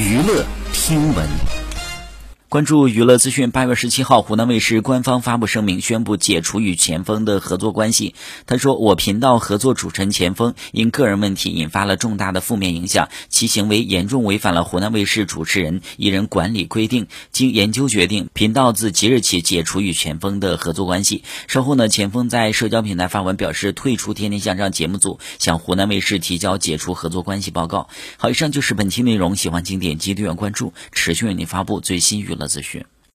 娱乐听闻。关注娱乐资讯，八月十七号，湖南卫视官方发布声明，宣布解除与钱枫的合作关系。他说：“我频道合作主持人钱枫因个人问题引发了重大的负面影响，其行为严重违反了湖南卫视主持人艺人管理规定。经研究决定，频道自即日起解除与钱枫的合作关系。”稍后呢，钱枫在社交平台发文表示退出《天天向上》节目组，向湖南卫视提交解除合作关系报告。好，以上就是本期内容，喜欢请点击订阅关注，持续为您发布最新娱乐。的资讯。